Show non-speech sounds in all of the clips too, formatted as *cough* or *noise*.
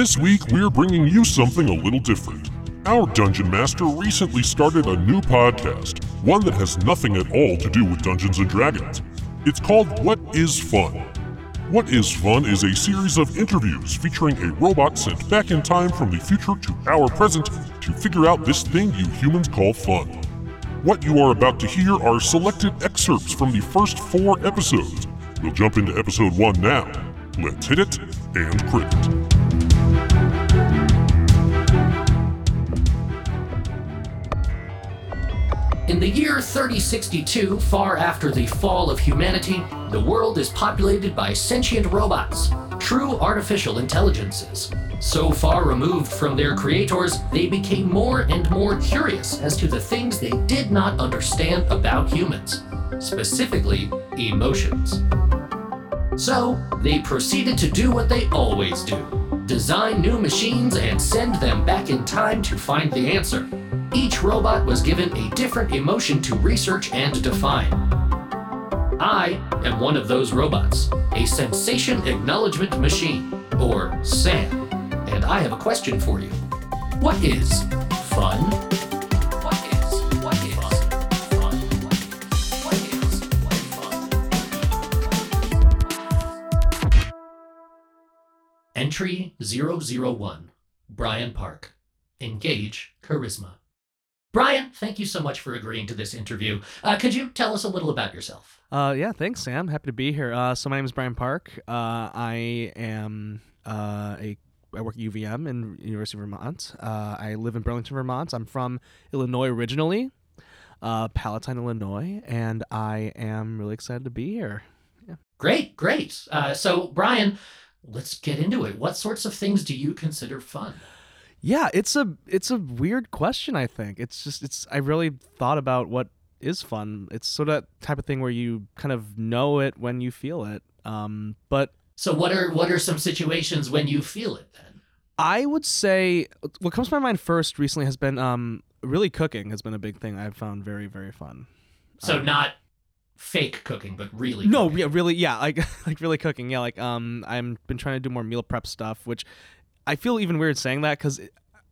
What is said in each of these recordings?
This week, we're bringing you something a little different. Our Dungeon Master recently started a new podcast, one that has nothing at all to do with Dungeons and Dragons. It's called What is Fun? What is Fun is a series of interviews featuring a robot sent back in time from the future to our present to figure out this thing you humans call fun. What you are about to hear are selected excerpts from the first four episodes. We'll jump into episode one now. Let's hit it and crit it. In the year 3062, far after the fall of humanity, the world is populated by sentient robots, true artificial intelligences. So far removed from their creators, they became more and more curious as to the things they did not understand about humans, specifically emotions. So, they proceeded to do what they always do design new machines and send them back in time to find the answer. Each robot was given a different emotion to research and define. I am one of those robots, a sensation acknowledgement machine, or SAM, and I have a question for you. What is fun? Entry 001, Brian Park. Engage charisma. Brian, thank you so much for agreeing to this interview. Uh, could you tell us a little about yourself? Uh, yeah, thanks, Sam. Happy to be here. Uh, so my name is Brian Park. Uh, I am uh, a I work at UVM in University of Vermont. Uh, I live in Burlington, Vermont. I'm from Illinois originally, uh, Palatine, Illinois, and I am really excited to be here. Yeah. Great, great. Uh, so, Brian, let's get into it. What sorts of things do you consider fun? Yeah, it's a it's a weird question. I think it's just it's I really thought about what is fun. It's sort of that type of thing where you kind of know it when you feel it. Um, but So, what are what are some situations when you feel it then? I would say what comes to my mind first recently has been um really cooking has been a big thing I've found very very fun. So, Um, not fake cooking, but really. No, yeah, really, yeah, like *laughs* like really cooking. Yeah, like um, I'm been trying to do more meal prep stuff, which I feel even weird saying that because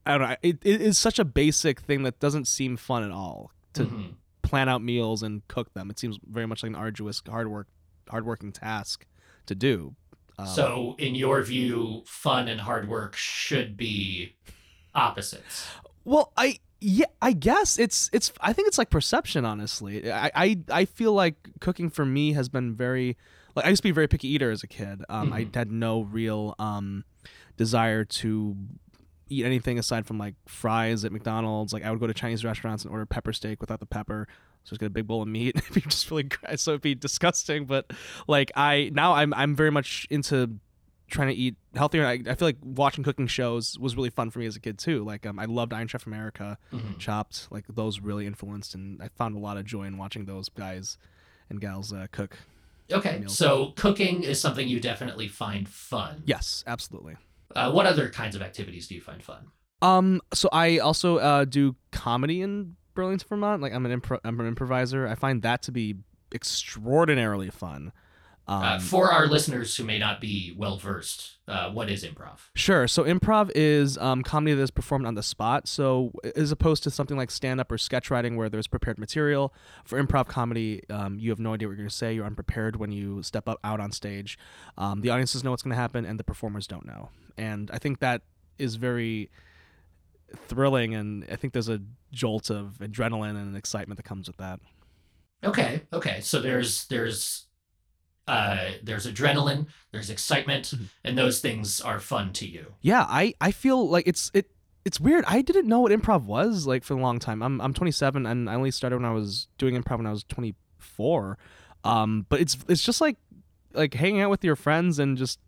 I don't know, it, it is such a basic thing that doesn't seem fun at all to Mhm. plan out meals and cook them. It seems very much like an arduous, hard work, hardworking task to do. Um, So, in your view, fun and hard work should be opposites. Well, I yeah, I guess it's it's I think it's like perception honestly. I I, I feel like cooking for me has been very like I used to be a very picky eater as a kid. Um I Mhm. had no real um desire to eat anything aside from like fries at McDonald's. Like I would go to Chinese restaurants and order pepper steak without the pepper. So just get a big bowl of meat. *laughs* It'd be just really gross. So it'd be disgusting. But like I now I'm I'm very much into trying to eat healthier. I, I feel like watching cooking shows was really fun for me as a kid too. Like um, I loved Iron Chef America, Mhm. Chopped. Like those really influenced, and I found a lot of joy in watching those guys and gals uh, cook. Okay, Meals. so cooking is something you definitely find fun. Yes, absolutely. Uh, what other kinds of activities do you find fun? Um, so I also uh, do comedy in Burlington, Vermont. Like I'm an impro- I'm an improviser. I find that to be extraordinarily fun. Um, uh, for our listeners who may not be well versed, uh, what is improv? Sure. So improv is um, comedy that is performed on the spot. So as opposed to something like stand up or sketch writing where there's prepared material, for improv comedy, um, you have no idea what you're going to say. You're unprepared when you step up out on stage. Um, the audiences know what's going to happen, and the performers don't know. And I think that is very thrilling, and I think there's a jolt of adrenaline and excitement that comes with that. Okay, okay. So there's there's uh, there's adrenaline, there's excitement, Mhm. and those things are fun to you. Yeah, I I feel like it's it it's weird. I didn't know what improv was like for a long time. I'm I'm 27 and I only started when I was doing improv when I was 24. Um, but it's it's just like like hanging out with your friends and just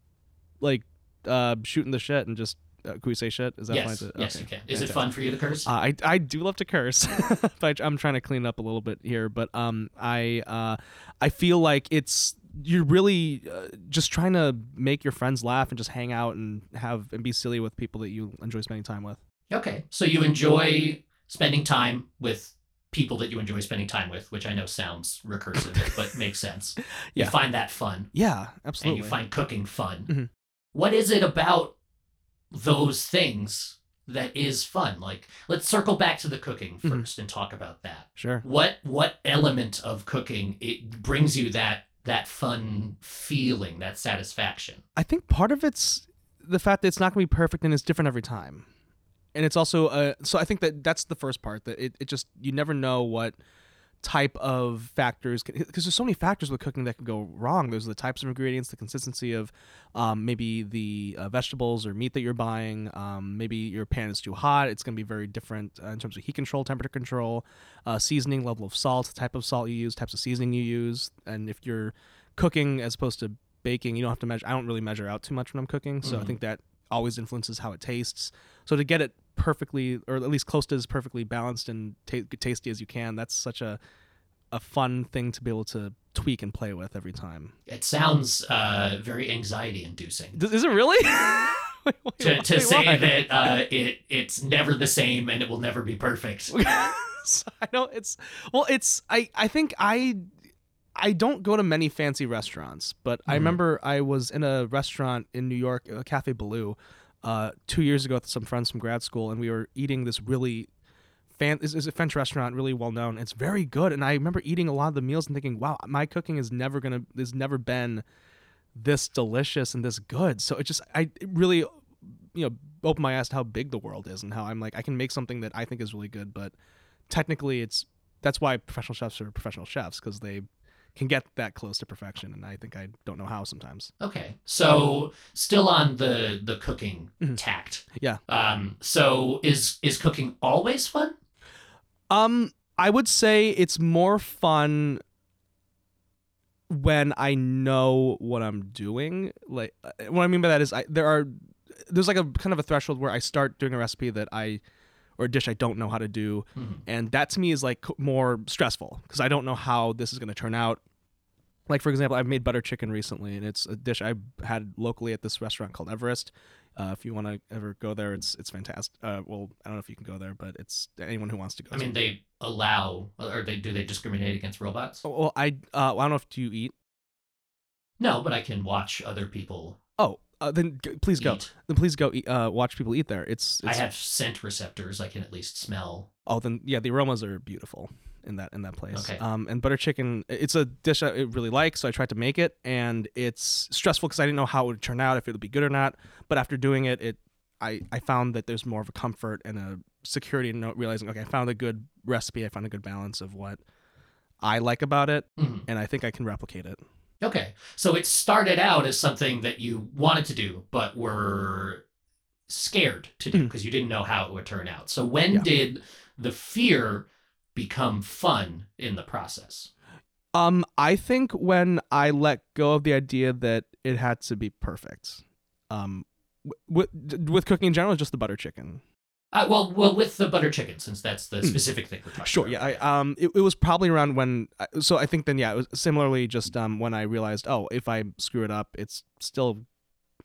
like uh shooting the shit and just uh, can we say shit? Is that fine? yes, to- yes, you can. Is it fun for you to curse? Uh, I I do love to curse, *laughs* but I, I'm trying to clean up a little bit here. But um, I uh, I feel like it's you're really uh, just trying to make your friends laugh and just hang out and have and be silly with people that you enjoy spending time with. okay, so you enjoy spending time with people that you enjoy spending time with, which I know sounds recursive, *laughs* but makes sense. You find that fun, Yeah, absolutely. and you find cooking fun. Mhm. What is it about those things that is fun. Like let's circle back to the cooking Mhm. 1st and talk about that. Sure. What what element of cooking it brings you that that fun feeling, that satisfaction? I think part of it's the fact that it's not going to be perfect and it's different every time. And it's also uh so I think that that's the first part that it, it just you never know what type of factors because there's so many factors with cooking that can go wrong there's the types of ingredients the consistency of um, maybe the uh, vegetables or meat that you're buying um, maybe your pan is too hot it's going to be very different uh, in terms of heat control temperature control uh, seasoning level of salt type of salt you use types of seasoning you use and if you're cooking as opposed to baking you don't have to measure i don't really measure out too much when i'm cooking so i Mhm. think that always influences how it tastes so to get it perfectly or at least close to as perfectly balanced and ta- tasty as you can that's such a a fun thing to be able to tweak and play with every time It sounds uh, very anxiety inducing. Is it really *laughs* Wait, wait, To, to wait, say that uh, it it's never the same and it will never be perfect. *laughs* So I know it's well it's I I think I I don't go to many fancy restaurants, but I Mhm. remember I was in a restaurant in New York, a Cafe Boulud, uh, two years ago with some friends from grad school, and we were eating this really fan. This is a French restaurant, really well known. It's very good, and I remember eating a lot of the meals and thinking, "Wow, my cooking is never gonna, has never been this delicious and this good." So it just, I it really, you know, opened my eyes to how big the world is and how I'm like, I can make something that I think is really good, but technically, it's that's why professional chefs are professional chefs because they can get that close to perfection, and I think I don't know how sometimes. Okay, so still on the the cooking Mhm. tact. Yeah. Um. So is is cooking always fun? Um, I would say it's more fun when I know what I'm doing. Like, uh, what I mean by that is, I there are there's like a kind of a threshold where I start doing a recipe that I or a dish I don't know how to do, Mhm. and that to me is like more stressful because I don't know how this is going to turn out. Like for example, I've made butter chicken recently, and it's a dish I had locally at this restaurant called Everest. Uh, if you want to ever go there, it's it's fantastic. Uh, well, I don't know if you can go there, but it's anyone who wants to go. I mean, they allow or they do they discriminate against robots? Oh, well, I uh, I don't know if do you eat. No, but I can watch other people Oh, uh, then g- please go. eat. Then please go eat, uh, watch people eat there. It's, I have scent receptors. I can at least smell. oh then yeah, the aromas are beautiful in that in that place. Okay. Um, and butter chicken, it's a dish I really like, so I tried to make it, and it's stressful because I didn't know how it would turn out, if it would be good or not. But after doing it, it I I found that there's more of a comfort and a security in realizing okay, I found a good recipe, I found a good balance of what I like about it, Mhm. and I think I can replicate it. Okay, so it started out as something that you wanted to do, but were scared to do Mhm. because you didn't know how it would turn out. So when Yeah. did the fear become fun in the process? Um, I think when I let go of the idea that it had to be perfect, um, with with cooking in general, just the butter chicken. Uh, well, well, with the butter chicken, since that's the Mm. specific thing we're talking about. Sure, about. yeah. I um, it, it was probably around when. So I think then, yeah, it was similarly just um when I realized, oh, if I screw it up, it's still,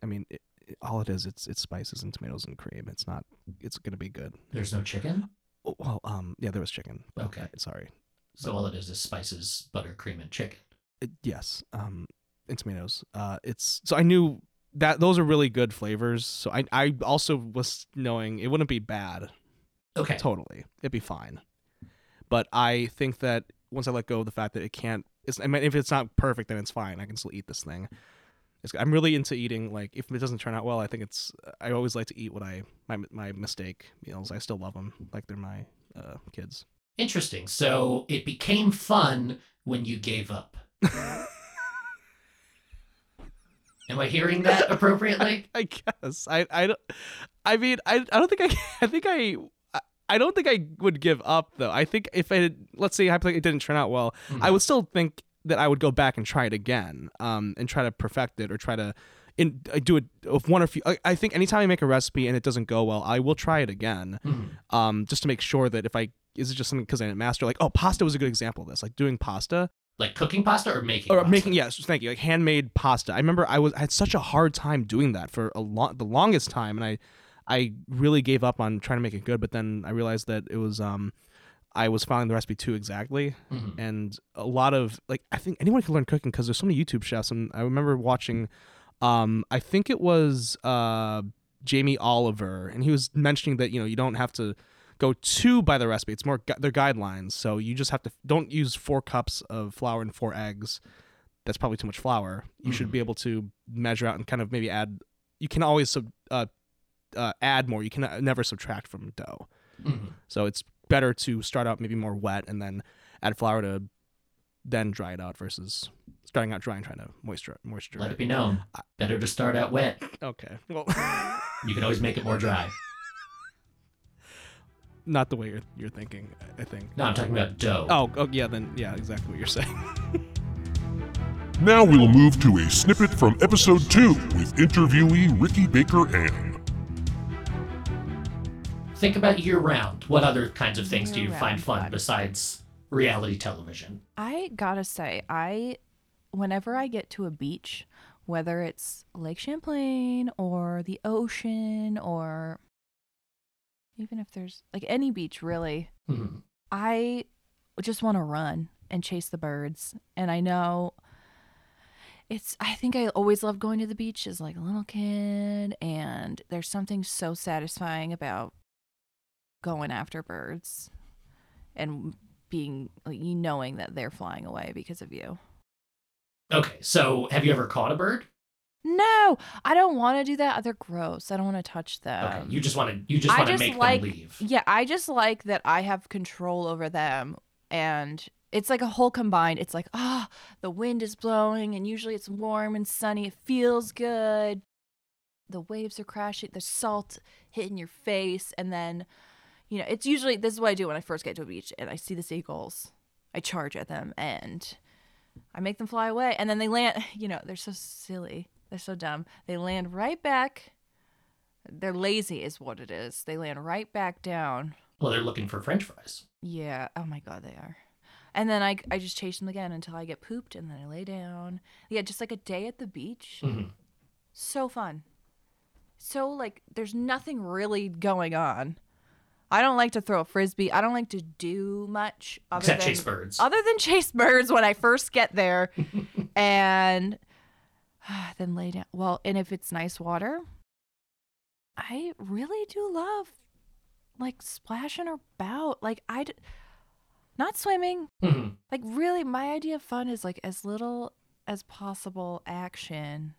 I mean, it, it- all it is, it's it's spices and tomatoes and cream. It's not, it's gonna be good. There's no chicken, Oh, Well, um, yeah, there was chicken. Okay. uh, sorry. so all it is is spices, butter, cream, and chicken. It, yes, um, and tomatoes. Uh, it's so I knew that those are really good flavors. So I I also was knowing it wouldn't be bad. Okay, Totally, it'd be fine. But I think that once I let go of the fact that it can't, it's I mean if it's not perfect, then it's fine. I can still eat this thing. It's, I'm really into eating. Like if it doesn't turn out well, I think it's. I always like to eat what I my my mistake meals. I still love them like they're my uh, kids. interesting. So it became fun when you gave up. *laughs* Am I hearing that *laughs* appropriately? I guess I I don't I mean I I don't think I *laughs* I think I I- I don't think I would give up though. I think if I let's say it didn't turn out well, I would still think that I would go back and try it again, um, and try to perfect it or try to in uh, do it with one or few. I, I think anytime I make a recipe and it doesn't go well, I will try it again, Mhm. um, just to make sure that if I is it just something because I didn't master like oh pasta was a good example of this like doing pasta Like cooking pasta or making or pasta? making yes thank you like handmade pasta i remember i was i had such a hard time doing that for a long the longest time and i i really gave up on trying to make it good but then i realized that it was um i was following the recipe too exactly Mhm. and a lot of like i think anyone can learn cooking because there's so many youtube chefs and i remember watching um i think it was uh Jamie Oliver, and he was mentioning that you know you don't have to go too by the recipe. It's more gu- their guidelines. So you just have to don't use four cups of flour and four eggs. That's probably too much flour. You should be able to measure out and kind of maybe add. You can always sub, uh, uh, add more. You can uh, never subtract from dough. Mhm. So it's better to start out maybe more wet and then add flour to then dry it out versus starting out dry and trying to moisture moisture. Let it. it be known. Better to start out wet. Okay. Well, You can always make it more dry. Not the way you're you're thinking. I think. No, I'm talking about dough. Oh, oh yeah. Then yeah, exactly what you're saying. *laughs* Now we'll move to a snippet from episode 2 with interviewee Ricky Baker Ann. Think about year round. What other kinds of things do you Year-round find fun fun. besides reality television? I gotta say, I whenever I get to a beach, whether it's Lake Champlain or the ocean or even if there's like any beach really, Mhm. I just want to run and chase the birds. And I know it's I think I always loved going to the beach as like a little kid and there's something so satisfying about going after birds and being like you knowing that they're flying away because of you. Okay, so have you ever caught a bird? No, I don't want to do that. They're gross. I don't want to touch them. Okay, you just want to you just I want to make like them leave. yeah, I just like that I have control over them and it's like a whole combined. It's like, ah, the wind is blowing and usually it's warm and sunny. It feels good. The waves are crashing, the salt hitting your face and then you know, it's usually this is what I do when I first get to a beach and I see the seagulls. I charge at them and I make them fly away and then they land, *laughs* you know, they're so silly. They're so dumb. They land right back they're lazy is what it is. They land right back down. Well, they're looking for French fries. Yeah. Oh my god, they are. And then I I just chase them again until I get pooped and then I lay down. Yeah, just like a day at the beach. Mhm. So fun. So like there's nothing really going on. I don't like to throw a frisbee. I don't like to do much other Except than chase birds. other than chase birds when I first get there *laughs* and *sighs* then lay down. Well, and if it's nice water, I really do love like splashing about. Like I d- not swimming. Mhm. Like really my idea of fun is like as little as possible action.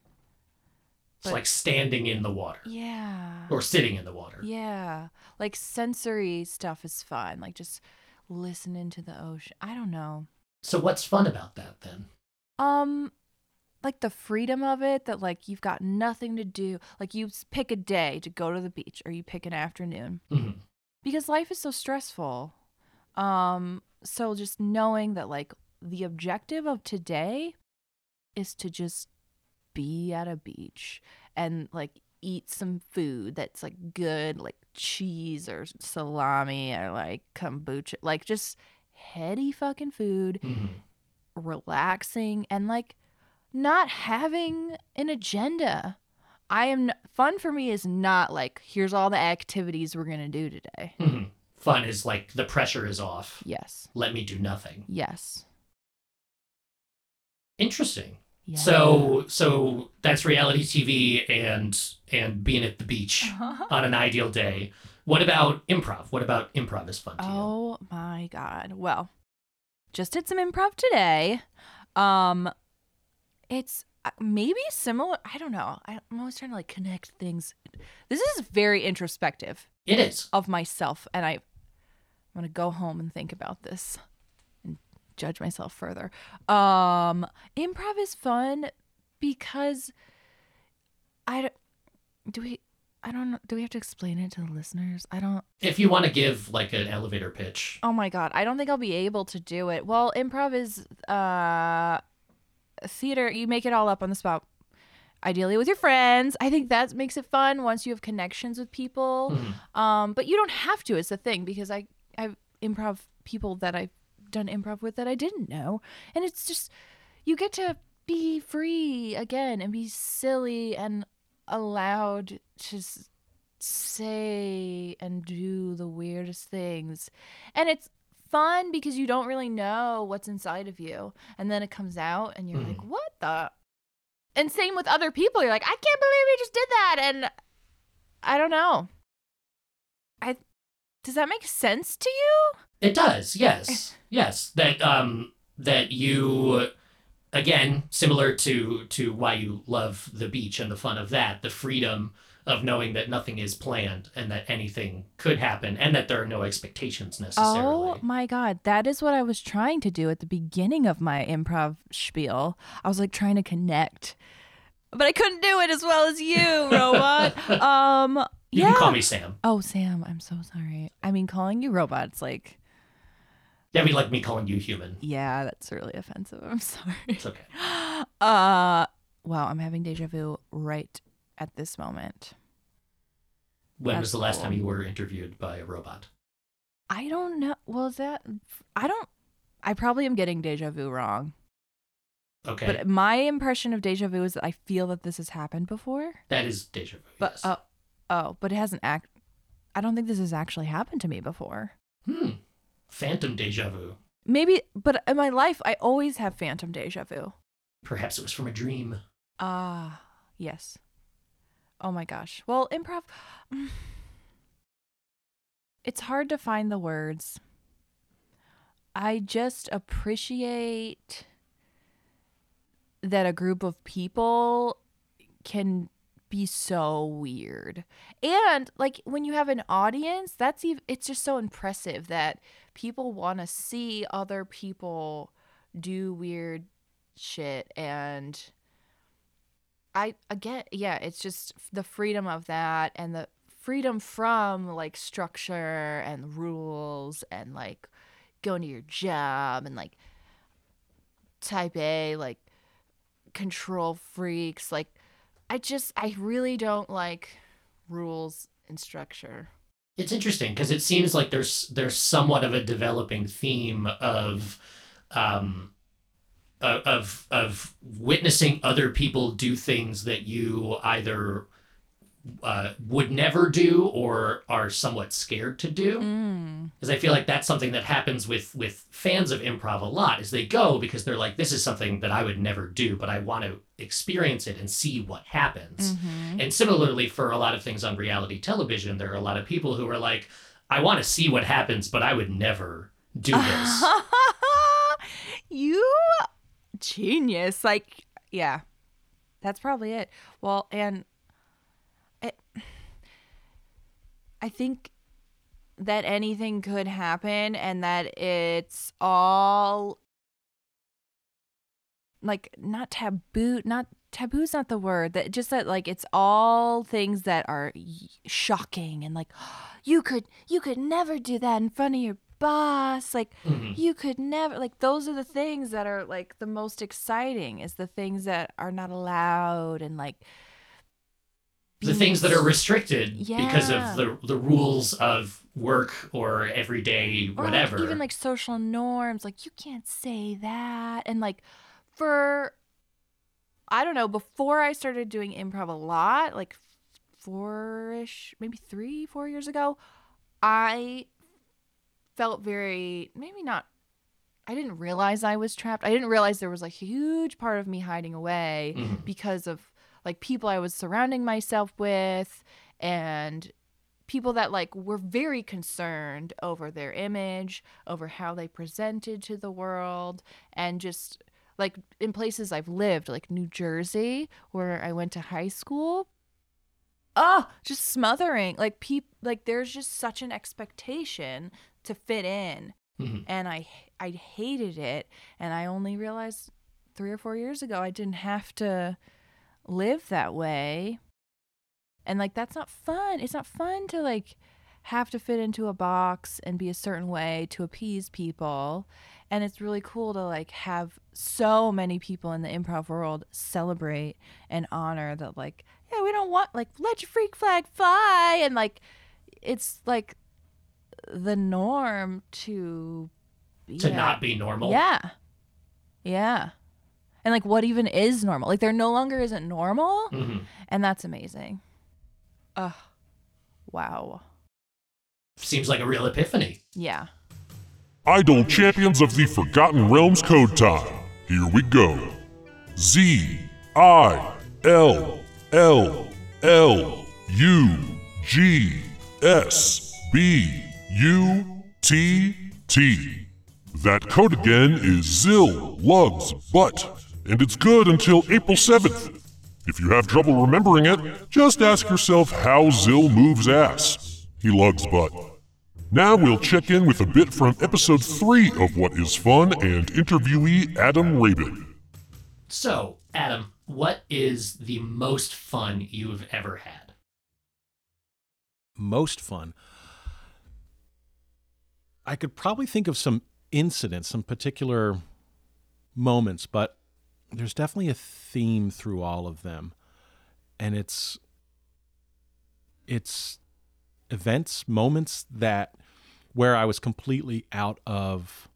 It's But- like standing in the water Yeah. or sitting in the water. Yeah. Like sensory stuff is fun. Like just listening to the ocean. I don't know. So what's fun about that then? Um, like the freedom of it that like you've got nothing to do. Like you pick a day to go to the beach or you pick an afternoon Mhm. because life is so stressful. Um, so just knowing that like the objective of today is to just be at a beach and like eat some food that's like good, like cheese or salami or like kombucha, like just heady fucking food Mhm. relaxing and like not having an agenda. I am fun for me is not like here's all the activities we're going to do today. Mhm. Fun is like the pressure is off. Yes. Let me do nothing. Yes. Interesting. Yeah. So so that's reality TV and and being at the beach on an ideal day. What about improv? What about improv is fun to you? Oh my god. Well, just did some improv today. Um it's uh, maybe similar, I don't know. I'm always trying to like connect things. This is very introspective. It is. of myself and I I'm gonna go home and think about this and judge myself further. Um improv is fun because I do we I don't know do we have to explain it to the listeners? I don't If you want to give like an elevator pitch, Oh my god, I don't think I'll be able to do it. Well, improv is uh theater, you make it all up on the spot. Ideally with your friends. I think that makes it fun once you have connections with people. Mhm. Um, but you don't have to. It's the thing because I I've improv people that I've done improv with that I didn't know, and it's just you get to be free again and be silly and allowed to say and do the weirdest things, and it's fun because you don't really know what's inside of you, and then it comes out and you're like, what the. And same with other people. You're like, I can't believe we just did that. And I don't know. I does that make sense to you? It does, yes, *laughs* yes. That um, that you, again, similar to to why you love the beach and the fun of that, the freedom of knowing that nothing is planned and that anything could happen and that there are no expectations necessarily. Oh my god, that is what I was trying to do at the beginning of my improv spiel. I was like trying to connect, but I couldn't do it as well as you, *laughs* robot. um, you yeah. can call me Sam. Oh, Sam, I'm so sorry. I mean, calling you robot, it's like, Yeah, we like me calling you human. yeah, that's really offensive. *laughs* I'm sorry. It's okay. *gasps* Uh, wow, I'm having deja vu right at this moment. When was the last cool. time you were interviewed by a robot? I don't know. Well, is that? I don't. I probably am getting deja vu wrong. Okay, But my impression of deja vu is that I feel that this has happened before. that is deja vu. But yes. oh, oh, but it hasn't act. I don't think this has actually happened to me before. hmm, phantom deja vu. Maybe, but in my life, I always have phantom deja vu. Perhaps it was from a dream. Ah, yes. Oh my gosh. Well, improv. *sighs* It's hard to find the words. I just appreciate that a group of people can be so weird. And like when you have an audience, that's even it's just so impressive that people want to see other people do weird shit and I again, yeah, it's just the freedom of that and the freedom from like structure and rules and like going to your job and like type A like control freaks like I just I really don't like rules and structure. It's interesting because it seems like there's there's somewhat of a developing theme of um of of, witnessing other people do things that you either uh, would never do or are somewhat scared to do Mm. because I feel like that's something that happens with with fans of improv a lot is they go because they're like this is something that I would never do but I want to experience it and see what happens. Mhm. And similarly, for a lot of things on reality television, there are a lot of people who are like, I want to see what happens, but I would never do this. *laughs* you genius. Like, yeah. That's probably it. Well, and it, I think that anything could happen and that it's all like not taboo, not taboo's not the word that just that like it's all things that are shocking and like *gasps* you could you could never do that in front of your boss like Mhm. you could never like those are the things that are like the most exciting is the things that are not allowed and like The things that are restricted because of the the rules of work or everyday or whatever. like even like social norms like you can't say that and like for i don't know before i started doing improv a lot like four-ish maybe three four years ago i felt very maybe not i didn't realize i was trapped i didn't realize there was a huge part of me hiding away Mhm. because of like people I was surrounding myself with and people that like were very concerned over their image, over how they presented to the world and just like in places I've lived like New Jersey where I went to high school oh just smothering like peop like there's just such an expectation to fit in Mhm. and I I hated it and I only realized 3 or 4 years ago I didn't have to live that way. And like that's not fun. It's not fun to like have to fit into a box and be a certain way to appease people. And it's really cool to like have so many people in the improv world celebrate and honor that like, yeah, we don't want like let your freak flag fly and like it's like the norm to to yeah. not be normal. Yeah. Yeah. And like what even is normal? Like there no longer isn't normal. Mhm. And that's amazing. Ugh. Wow. Seems like a real epiphany. Yeah. Idle Champions of the Forgotten Realms Code Time. Here we go. Z I L L L U G S B U T T. That code again is ZIL Lugs Butt, and it's good until April 7th. If you have trouble remembering it, just ask yourself how Zill moves ass. He lugs butt. Now we'll check in with a bit from episode 3 of What is Fun and interviewee Adam Rabin. So, Adam, what is the most fun you've ever had? most fun. I could probably think of some incidents, some particular moments, but there's definitely a theme through all of them. And it's it's events, moments that where I was completely out of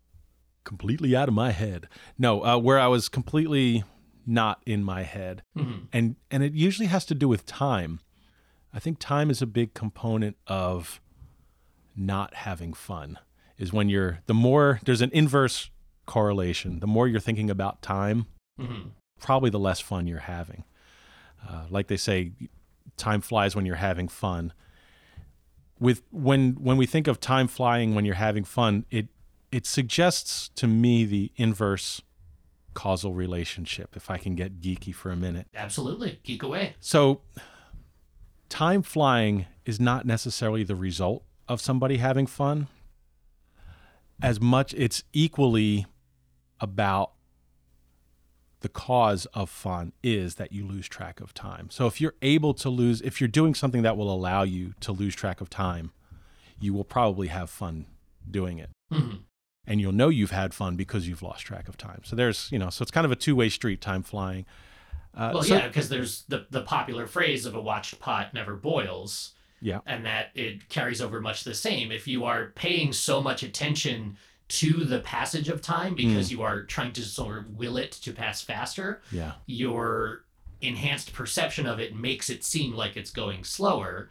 completely out of my head. No, uh, where I was completely not in my head. Mhm. And and it usually has to do with time. I think time is a big component of not having fun. Is when you're the more there's an inverse correlation. The more you're thinking about time, Mhm. probably the less fun you're having. Uh, like they say, time flies when you're having fun. With when when we think of time flying when you're having fun, it it suggests to me the inverse causal relationship. If I can get geeky for a minute, Absolutely. Geek away. so time flying is not necessarily the result of somebody having fun. As much it's equally about the cause of fun is that you lose track of time. So if you're able to lose if you're doing something that will allow you to lose track of time, you will probably have fun doing it Mhm. and you'll know you've had fun because you've lost track of time. So there's, you know, so it's kind of a two-way street time flying. Uh, Well, so- yeah, because there's the, the popular phrase of a watched pot never boils. Yeah. And that it carries over much the same. If you are paying so much attention to the passage of time because Mm. you are trying to sort of will it to pass faster, Yeah. your enhanced perception of it makes it seem like it's going slower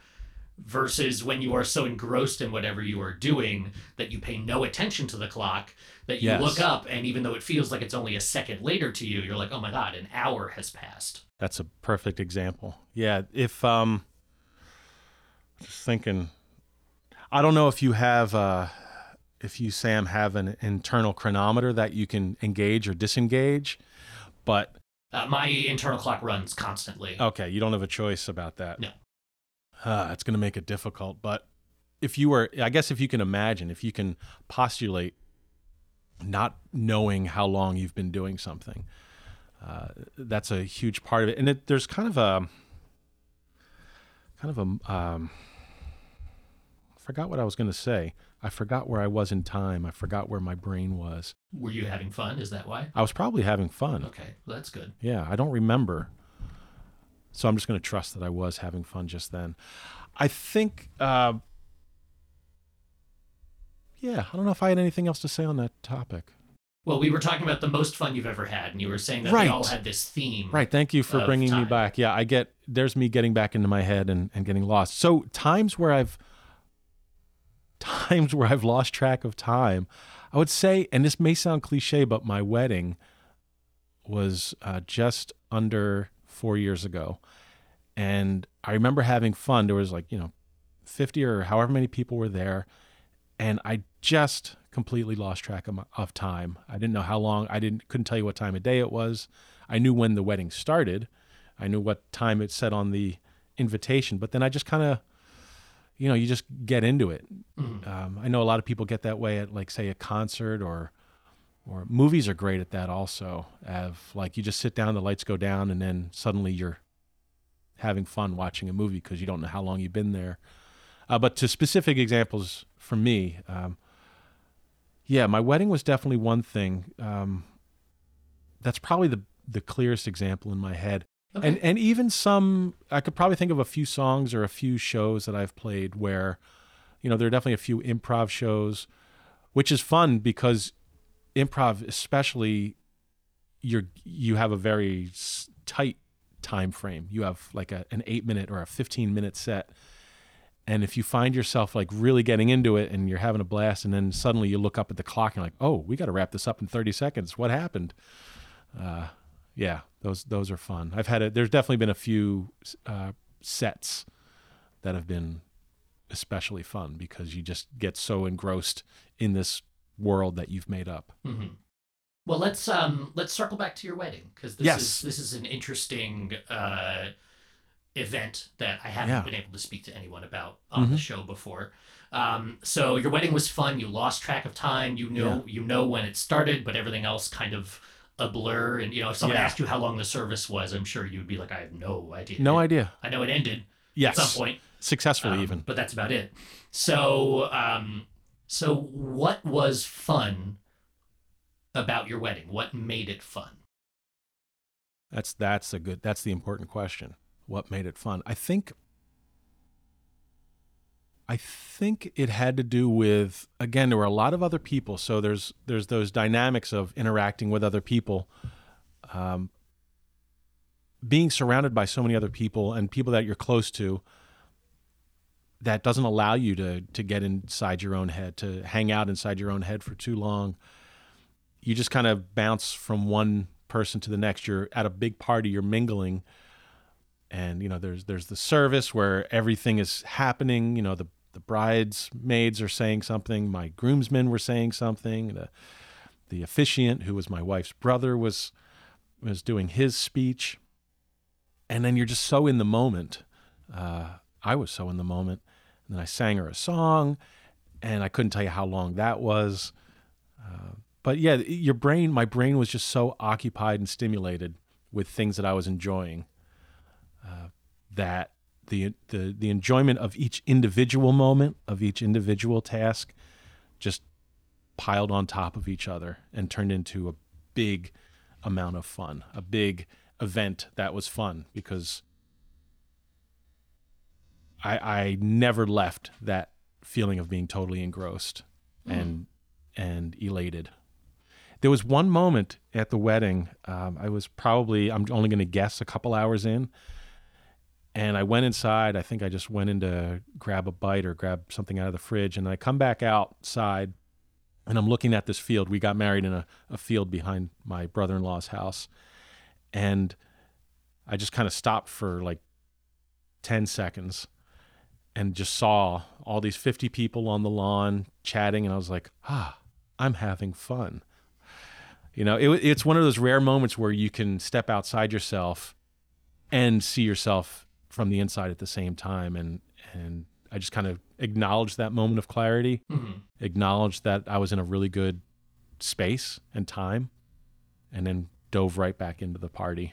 versus when you are so engrossed in whatever you are doing that you pay no attention to the clock that you Yes. look up and even though it feels like it's only a second later to you you're like oh my god an hour has passed That's a perfect example. Yeah, if um just thinking I don't know if you have uh if you Sam have an internal chronometer that you can engage or disengage, but uh, my internal clock runs constantly okay, you don't have a choice about that. No. Uh, it's going to make it difficult, but if you were I guess if you can imagine, if you can postulate not knowing how long you've been doing something, uh, that's a huge part of it. And it, there's kind of a kind of a um, forgot what I was going to say. I forgot where I was in time. I forgot where my brain was. were you having fun is that why I was probably having fun. okay well, that's good Yeah, I don't remember. So I'm just going to trust that I was having fun just then. I think, uh, yeah, I don't know if I had anything else to say on that topic. well we were talking about the most fun you've ever had and you were saying that Right. they all had this theme Right. Thank you for bringing me back. Yeah, I get, there's me getting back into my head and, and getting lost. So times where I've, times *laughs* where I've lost track of time, I would say, and this may sound cliche, but my wedding was uh, just under four years ago. And I remember having fun. There was like, you know, 50 or however many people were there. And I just completely lost track of, my, of time. I didn't know how long. I didn't couldn't tell you what time of day it was. I knew when the wedding started. I knew what time it said on the invitation. But then I just kind of, you know, you just get into it. Mhm. Um, I know a lot of people get that way at like say a concert or or movies are great at that also. Of like you just sit down, the lights go down, and then suddenly you're having fun watching a movie because you don't know how long you've been there. Uh, but to specific examples for me, um, yeah, my wedding was definitely one thing. Um, that's probably the the clearest example in my head. Okay. And and even some I could probably think of a few songs or a few shows that I've played where, you know, there are definitely a few improv shows, which is fun because improv especially you're you have a very tight time frame. You have like a, an 8 minute or a 15 minute set. And if you find yourself like really getting into it and you're having a blast and then suddenly you look up at the clock and you're like, "Oh, we got to wrap this up in 30 seconds. What happened?" Uh yeah, those those are fun. I've had a, there's definitely been a few uh, sets that have been especially fun because you just get so engrossed in this world that you've made up. hmm Well, let's um let's circle back to your wedding because this Yes. is this is an interesting uh, event that I haven't Yeah. been able to speak to anyone about on the Mhm. show before. Um, so your wedding was fun. You lost track of time. You know you know when it started, but everything else kind of a blur. And you know, if someone Yeah. asked you how long the service was, I'm sure you'd be like, I have no idea. No idea. I know it ended Yes. at some point. Successfully, Um, even. But that's about it. So, um, so what was fun about your wedding? What made it fun? That's that's a good that's the important question. What made it fun? I think I think it had to do with again there were a lot of other people. So there's there's those dynamics of interacting with other people um, being surrounded by so many other people and people that you're close to that doesn't allow you to to get inside your own head to hang out inside your own head for too long. You just kind of bounce from one person to the next. You're at a big party you're mingling and you know there's there's the service where everything is happening you know the the bridesmaids are saying something my groomsmen were saying something the the officiant who was my wife's brother was was doing his speech. And then you're just so in the moment uh, i was so in the moment and then i sang her a song and i couldn't tell you how long that was. Uh, but yeah your brain my brain was just so occupied and stimulated with things that i was enjoying uh, that the, the the enjoyment of each individual moment of each individual task just piled on top of each other and turned into a big amount of fun a big event that was fun because I I never left that feeling of being totally engrossed and and elated. There was one moment at the wedding. Um, I was probably I'm only going to guess a couple hours in, and I went inside. I think I just went in to grab a bite or grab something out of the fridge, and I come back outside, and I'm looking at this field. We got married in a, a field behind my brother-in-law's house, and I just kind of stopped for like ten seconds and just saw all these 50 people on the lawn chatting and i was like ah i'm having fun you know it, it's one of those rare moments where you can step outside yourself and see yourself from the inside at the same time and and i just kind of acknowledged that moment of clarity hmm acknowledged that i was in a really good space and time and then dove right back into the party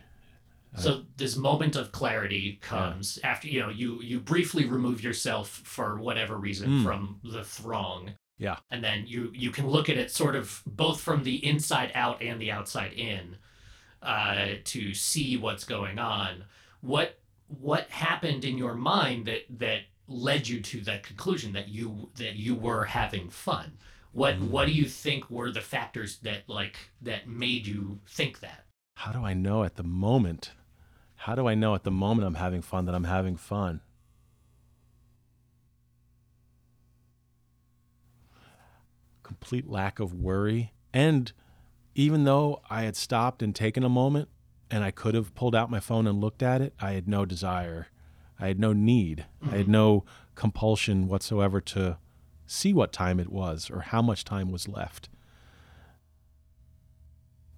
So this moment of clarity comes after you know you you briefly remove yourself for whatever reason Mm. from the throng. Yeah. And then you you can look at it sort of both from the inside out and the outside in uh, to see what's going on. What what happened in your mind that that led you to that conclusion that you that you were having fun? What Mm. what do you think were the factors that like that made you think that? how do I know at the moment? How do I know at the moment I'm having fun that I'm having fun? Complete lack of worry. And even though I had stopped and taken a moment and I could have pulled out my phone and looked at it, I had no desire. I had no need. I had no compulsion whatsoever to see what time it was or how much time was left.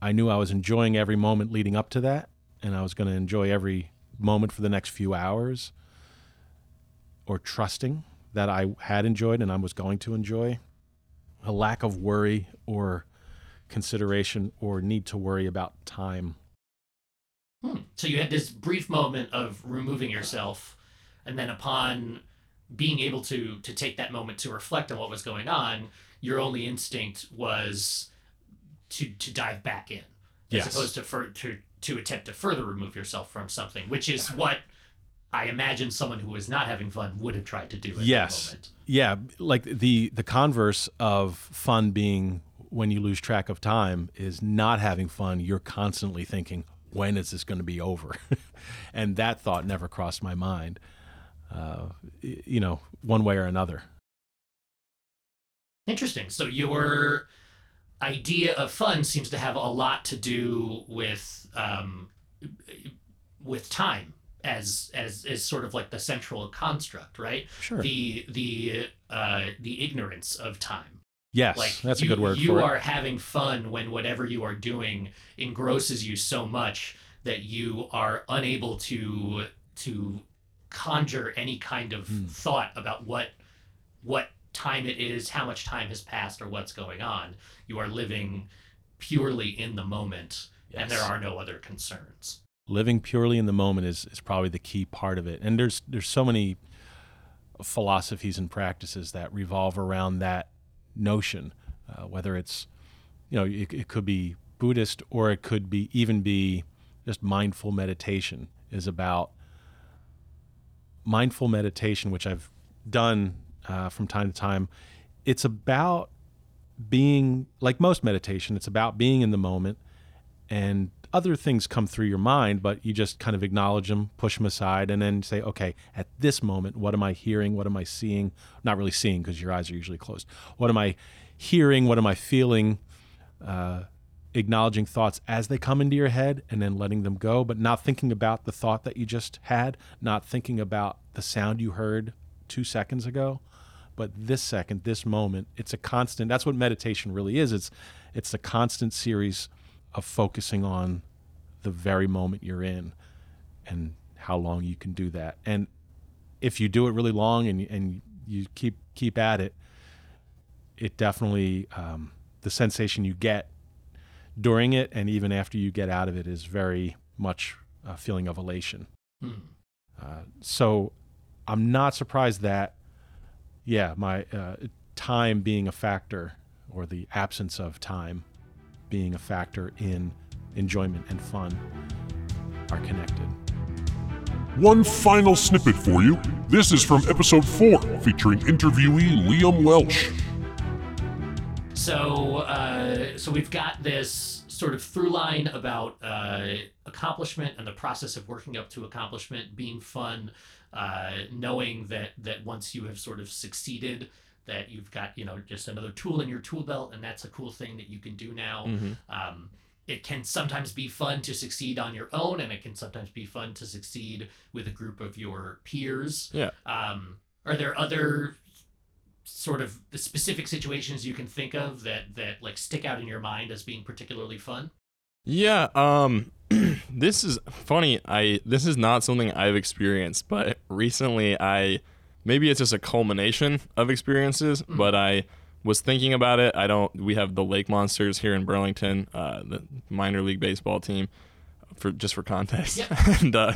I knew I was enjoying every moment leading up to that, and I was going to enjoy every moment for the next few hours, or trusting that I had enjoyed and I was going to enjoy. A lack of worry or consideration or need to worry about time. Hmm. So you had this brief moment of removing yourself, and then upon being able to to take that moment to reflect on what was going on, your only instinct was to to dive back in, as Yes. opposed to fur- to to attempt to further remove yourself from something, which is what I imagine someone who was not having fun would have tried to do at Yes. that moment. Yeah, like the the converse of fun being when you lose track of time is not having fun. You're constantly thinking, when is this going to be over? *laughs* and that thought never crossed my mind. Uh, you know, one way or another. Interesting. So your idea of fun seems to have a lot to do with um, with time as as as sort of like the central construct, right? Sure. The the uh, the ignorance of time. Yes, Like that's you, a good word You are it. having fun when whatever you are doing engrosses you so much that you are unable to to conjure any kind of Hmm. thought about what what time it is, how much time has passed, or what's going on. You are living purely in the moment, and there are no other concerns. living purely in the moment is, is probably the key part of it. And there's there's so many philosophies and practices that revolve around that notion, uh, whether it's you know it, it could be Buddhist or it could be even be just mindful meditation is about mindful meditation, which I've done uh, from time to time. It's about being like most meditation. It's about being in the moment and other things come through your mind, but you just kind of acknowledge them, push them aside, and then say, okay, at this moment, what am I hearing? What am I seeing? Not really seeing because your eyes are usually closed. What am I hearing? What am I feeling? Uh, acknowledging thoughts as they come into your head and then letting them go, but not thinking about the thought that you just had, not thinking about the sound you heard two seconds ago. But this second, this moment, it's a constant. That's what meditation really is. It's it's a constant series of focusing on the very moment you're in and how long you can do that. And if you do it really long and and you keep keep at it, it definitely um, the sensation you get during it and even after you get out of it is very much a feeling of elation. Hmm. Uh, so I'm not surprised that, yeah, my uh, time being a factor or the absence of time being a factor in enjoyment and fun are connected. One final snippet for you. This is from episode 4, featuring interviewee Liam Welsh. So, uh, so we've got this sort of through line about uh, accomplishment and the process of working up to accomplishment being fun, uh, knowing that that once you have sort of succeeded, that you've got you know just another tool in your tool belt, and that's a cool thing that you can do now. Um, it can sometimes be fun to succeed on your own, and it can sometimes be fun to succeed with a group of your peers. Yeah. Um, are there other sort of specific situations you can think of that that like stick out in your mind as being particularly fun? Yeah, um *clears throat* this is funny. I this is not something I've experienced, but recently I maybe it's just a culmination of experiences, but I was thinking about it. I don't we have the Lake Monsters here in Burlington, uh the minor league baseball team for just for context. Yeah. *laughs* and uh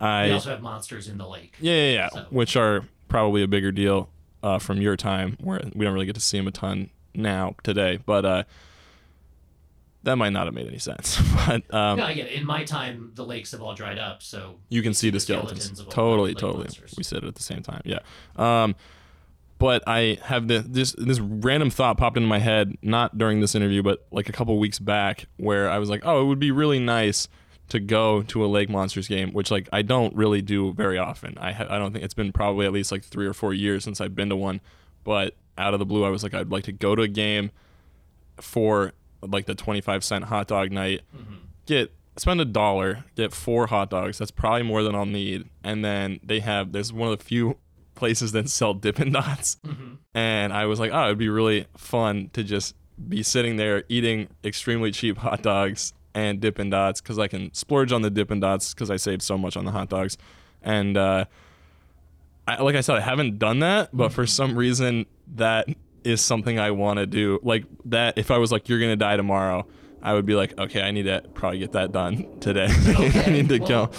We I also have monsters in the lake. yeah, yeah, yeah, So- which are probably a bigger deal uh, from your time, where we don't really get to see them a ton now today. But uh, that might not have made any sense. *laughs* but um, no, I get it. In my time, the lakes have all dried up, so you can see the skeletons skeletons. of Totally, totally. monsters. We said it at the same time. Yeah. Um, but I have the, this this random thought popped into my head, not during this interview, but like a couple weeks back, where I was like, oh, it would be really nice to go to a Lake Monsters game, which like I don't really do very often. I ha- I don't think it's been probably at least like three or four years since I've been to one. But out of the blue, I was like, I'd like to go to a game for like the twenty five cent hot dog night. Mm-hmm. Get spend a dollar, get four hot dogs. That's probably more than I'll need. And then they have there's one of the few *laughs* places that sell Dippin' Dots, mm-hmm. and I was like, oh, it'd be really fun to just be sitting there eating extremely cheap hot dogs and Dippin' Dots because I can splurge on the Dippin' Dots because I saved so much on the hot dogs, and uh, I, like I said, I haven't done that, but mm-hmm. for some reason that is something I want to do. Like that, if I was like, you're gonna die tomorrow. I would be like, okay, I need to probably get that done today. *laughs* I need to well- go.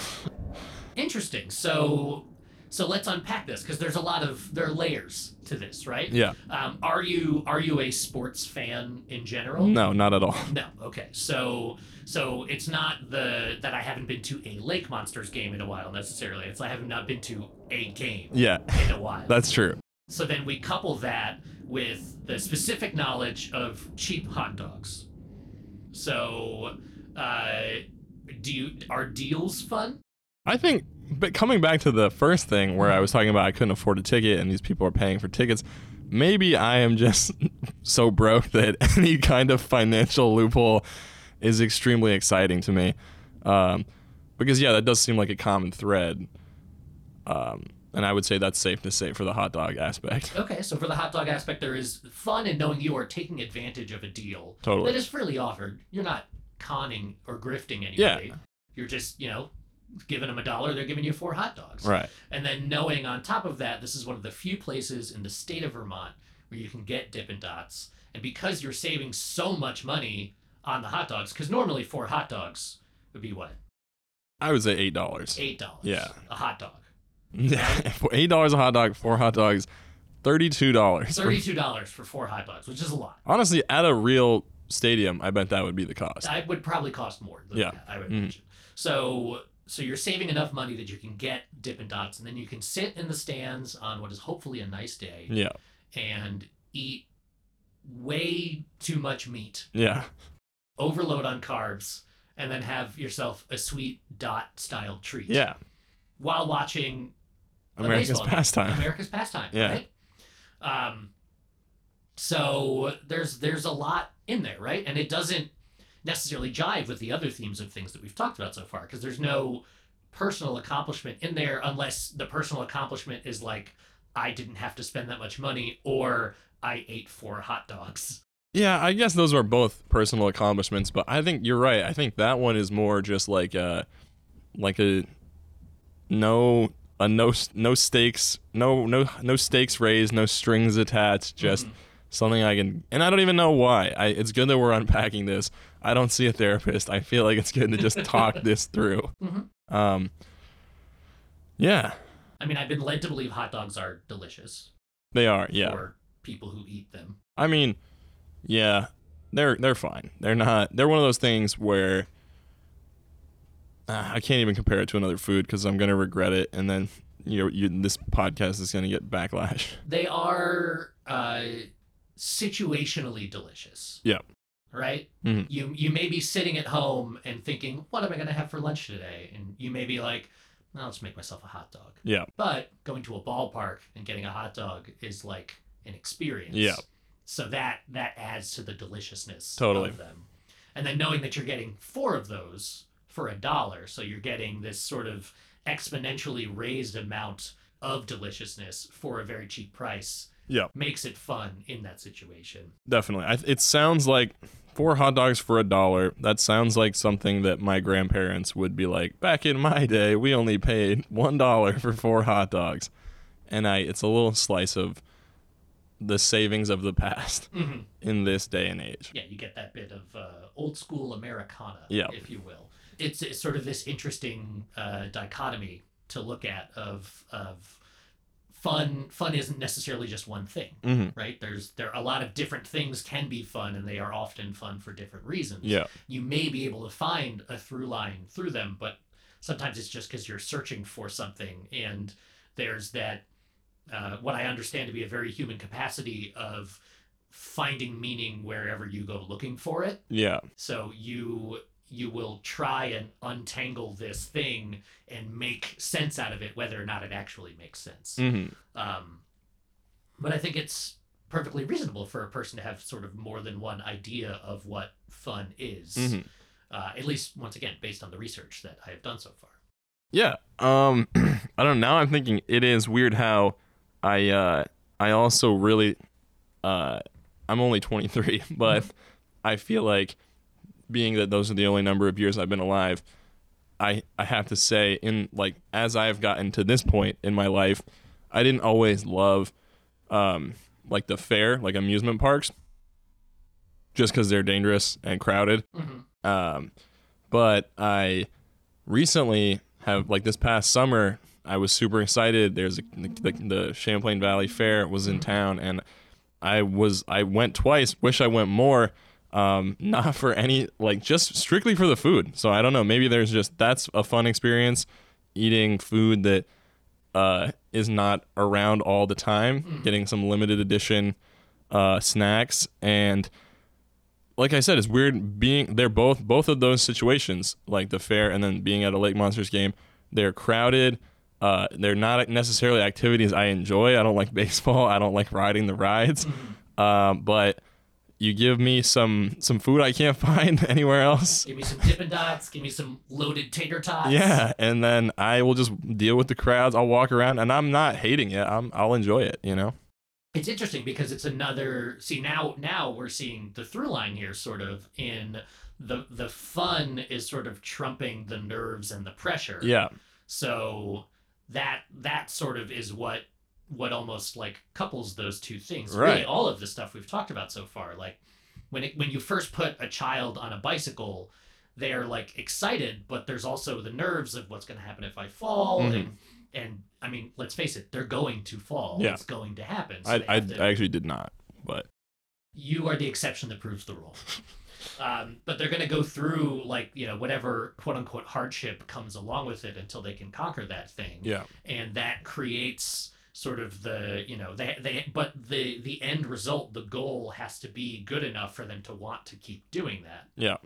Interesting. So, so let's unpack this because there's a lot of there are layers to this, right? Yeah. Um, are you are you a sports fan in general? No, not at all. No. Okay. So so it's not the that I haven't been to a Lake Monsters game in a while necessarily. It's I have not been to a game Yeah, in a while. *laughs* that's true. So then we couple that with the specific knowledge of cheap hot dogs. So uh, do you are deals fun? I think, but coming back to the first thing where I was talking about I couldn't afford a ticket and these people are paying for tickets, maybe I am just *laughs* so broke that *laughs* any kind of financial loophole is extremely exciting to me. Um, because yeah, that does seem like a common thread. Um, and I would say that's safe to say for the hot dog aspect. *laughs* Okay, so for the hot dog aspect, there is fun in knowing you are taking advantage of a deal Totally. that is freely offered. You're not conning or grifting anybody. Yeah. You're just, you know, giving them a dollar, they're giving you four hot dogs. Right. And then knowing on top of that, this is one of the few places in the state of Vermont where you can get Dippin' Dots. And because you're saving so much money on the hot dogs, because normally four hot dogs would be what? I would say eight dollars. Eight dollars. Yeah. A hot dog. *laughs* For eight dollars a hot dog, four hot dogs, thirty-two dollars. Thirty-two dollars for four hot dogs, which is a lot. Honestly, at a real stadium, I bet that would be the cost. That would probably cost more. Than Yeah. that, I would Mhm. imagine. So, so you're saving enough money that you can get Dippin' Dots, and then you can sit in the stands on what is hopefully a nice day Yeah. and eat way too much meat, Yeah. overload on carbs, and then have yourself a sweet dot style treat. Yeah. While watching America's pastime. America's pastime. Yeah. Right. Um. So there's there's a lot in there, right? And it doesn't necessarily jive with the other themes of things that we've talked about so far because there's no personal accomplishment in there unless the personal accomplishment is like I didn't have to spend that much money or I ate four hot dogs. Yeah, I guess those are both personal accomplishments, but I think you're right. I think that one is more just like a like a no a no no stakes, no no no stakes raised, no strings attached, just something I can and I don't even know why. I it's good that we're unpacking this. I don't see a therapist. I feel like it's good to just talk *laughs* this through. Mhm. Um Yeah, I mean, I've been led to believe hot dogs are delicious they are. Yeah. for people who eat them. I mean, yeah, they're they're fine. They're not. They're one of those things where uh, I can't even compare it to another food because I'm gonna regret it, and then you know, you, this podcast is gonna get backlash. *laughs* They are uh, situationally delicious. Yeah. Right. Mhm. You you may be sitting at home and thinking, "What am I going to have for lunch today?" And you may be like, "I'll just make myself a hot dog." Yeah. But going to a ballpark and getting a hot dog is like an experience. Yeah. So that that adds to the deliciousness Totally. of them. And then knowing that you're getting four of those for a dollar, so you're getting this sort of exponentially raised amount of deliciousness for a very cheap price Yeah, makes it fun in that situation. definitely. I, it sounds like four hot dogs for a dollar. That sounds like something that my grandparents would be like. Back in my day, we only paid one dollar for four hot dogs, and I. It's a little slice of the savings of the past Mhm. in this day and age. Yeah, you get that bit of uh, old school Americana, Yeah. if you will. It's, it's sort of this interesting uh, dichotomy to look at of of fun. Fun isn't necessarily just one thing, hmm right? There's there a lot of different things can be fun, and they are often fun for different reasons. Yeah. you may be able to find a through line through them, but sometimes it's just because you're searching for something, and there's that uh, what I understand to be a very human capacity of finding meaning wherever you go looking for it. Yeah. So you you will try and untangle this thing and make sense out of it, whether or not it actually makes sense. hmm Um, but I think it's perfectly reasonable for a person to have sort of more than one idea of what fun is. hmm Uh, at least, once again, based on the research that I have done so far. Yeah. Um *clears throat* I don't know. Now I'm thinking it is weird how I uh I also really uh I'm only 23, *laughs* but I feel like being that those are the only number of years I've been alive, I I have to say in like as I've gotten to this point in my life, I didn't always love um like the fair, like amusement parks just cuz they're dangerous and crowded. Mm-hmm. Um, but I recently have like this past summer, I was super excited. There's a, the, the Champlain Valley Fair was in town, and I was I went twice. Wish I went more. Um, *laughs* not for any like just strictly for the food. So I don't know. Maybe there's just that's a fun experience eating food that uh, is not around all the time. Getting some limited edition uh, snacks and like I said, it's weird being they're both both of those situations, like the fair and then being at a Lake Monsters game. They're crowded. Uh, they're not necessarily activities I enjoy. I don't like *laughs* baseball. I don't like riding the rides. Um, but you give me some some food I can't *laughs* find anywhere else. Give me some Dippin' Dots. Give me some loaded tater tots. Yeah, and then I will just deal with the crowds. I'll walk around, and I'm not hating it. I'm I'll enjoy it. You know. it's interesting because it's another see now now we're seeing the through line here sort of in the the fun is sort of trumping the nerves and the pressure Yeah. so that that sort of is what what almost like couples those two things Right. really all of the stuff we've talked about so far like when it when you first put a child on a bicycle they're like excited but there's also the nerves of what's going to happen if i fall Mhm. and and i mean let's face it they're going to fall Yeah. it's going to happen so I I, to- I actually did not, but you are the exception that proves the rule. *laughs* Um, but they're going to go through like you know whatever quote unquote hardship comes along with it until they can conquer that thing. yeah. And that creates sort of the you know they they but the the end result the goal has to be good enough for them to want to keep doing that. Yeah.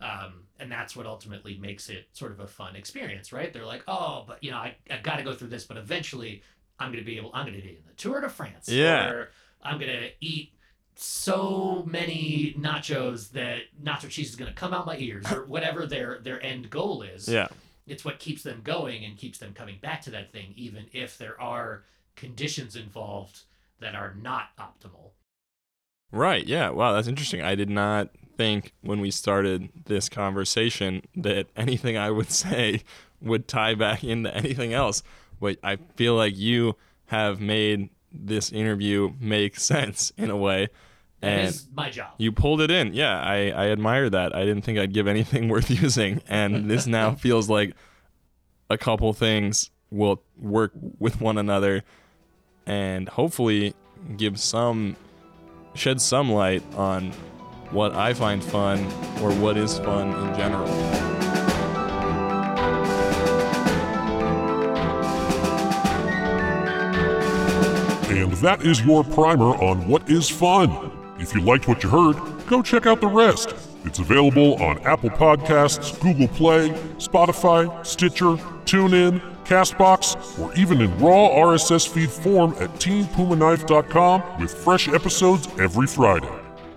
Um, and that's what ultimately makes it sort of a fun experience, right? They're like, oh, but you know, I, I got to go through this, but eventually I'm going to be able, I'm going to be in the Tour de France. Yeah. Or I'm going to eat so many nachos that nacho cheese is going to come out my ears or *laughs* whatever their, their end goal is. Yeah. It's what keeps them going and keeps them coming back to that thing, even if there are conditions involved that are not optimal. Right. Yeah. Wow. That's interesting. I did not think when we started this conversation that *laughs* anything I would say would tie back into anything else. But I feel like you have made this interview make *laughs* sense in a way. That And is my job. you pulled it in. Yeah. I, I admire that. I didn't think I'd give anything *laughs* worth using. And this now feels like a couple things will work with one another and hopefully give some shed some light on what I find fun or what is fun in general. And that is your primer on what is fun. If you liked what you heard, go check out the rest. It's available on Apple Podcasts, Google Play, Spotify, Stitcher, TuneIn, Castbox, or even in raw RSS feed form at TeenPumaKnife.com with fresh episodes every Friday.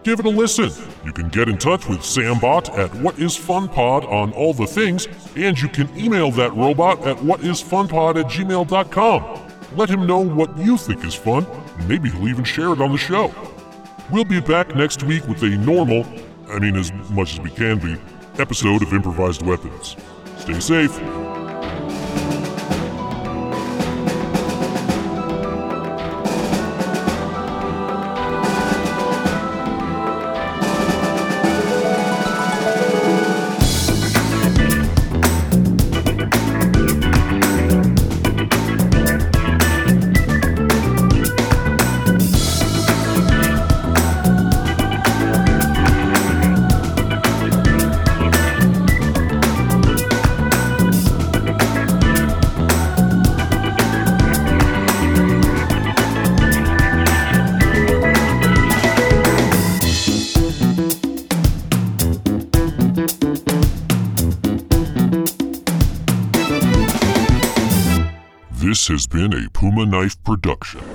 Give it a listen. You can get in touch with Sambot at What Is Fun Pod on all the things, and you can email that robot at whatisfunpod at gmail.com. Let him know what you think is fun, and maybe he'll even share it on the show. We'll be back next week with a normal, I mean, as much as we can be, episode of Improvised Weapons. Stay safe. Has been a Puma Knife production.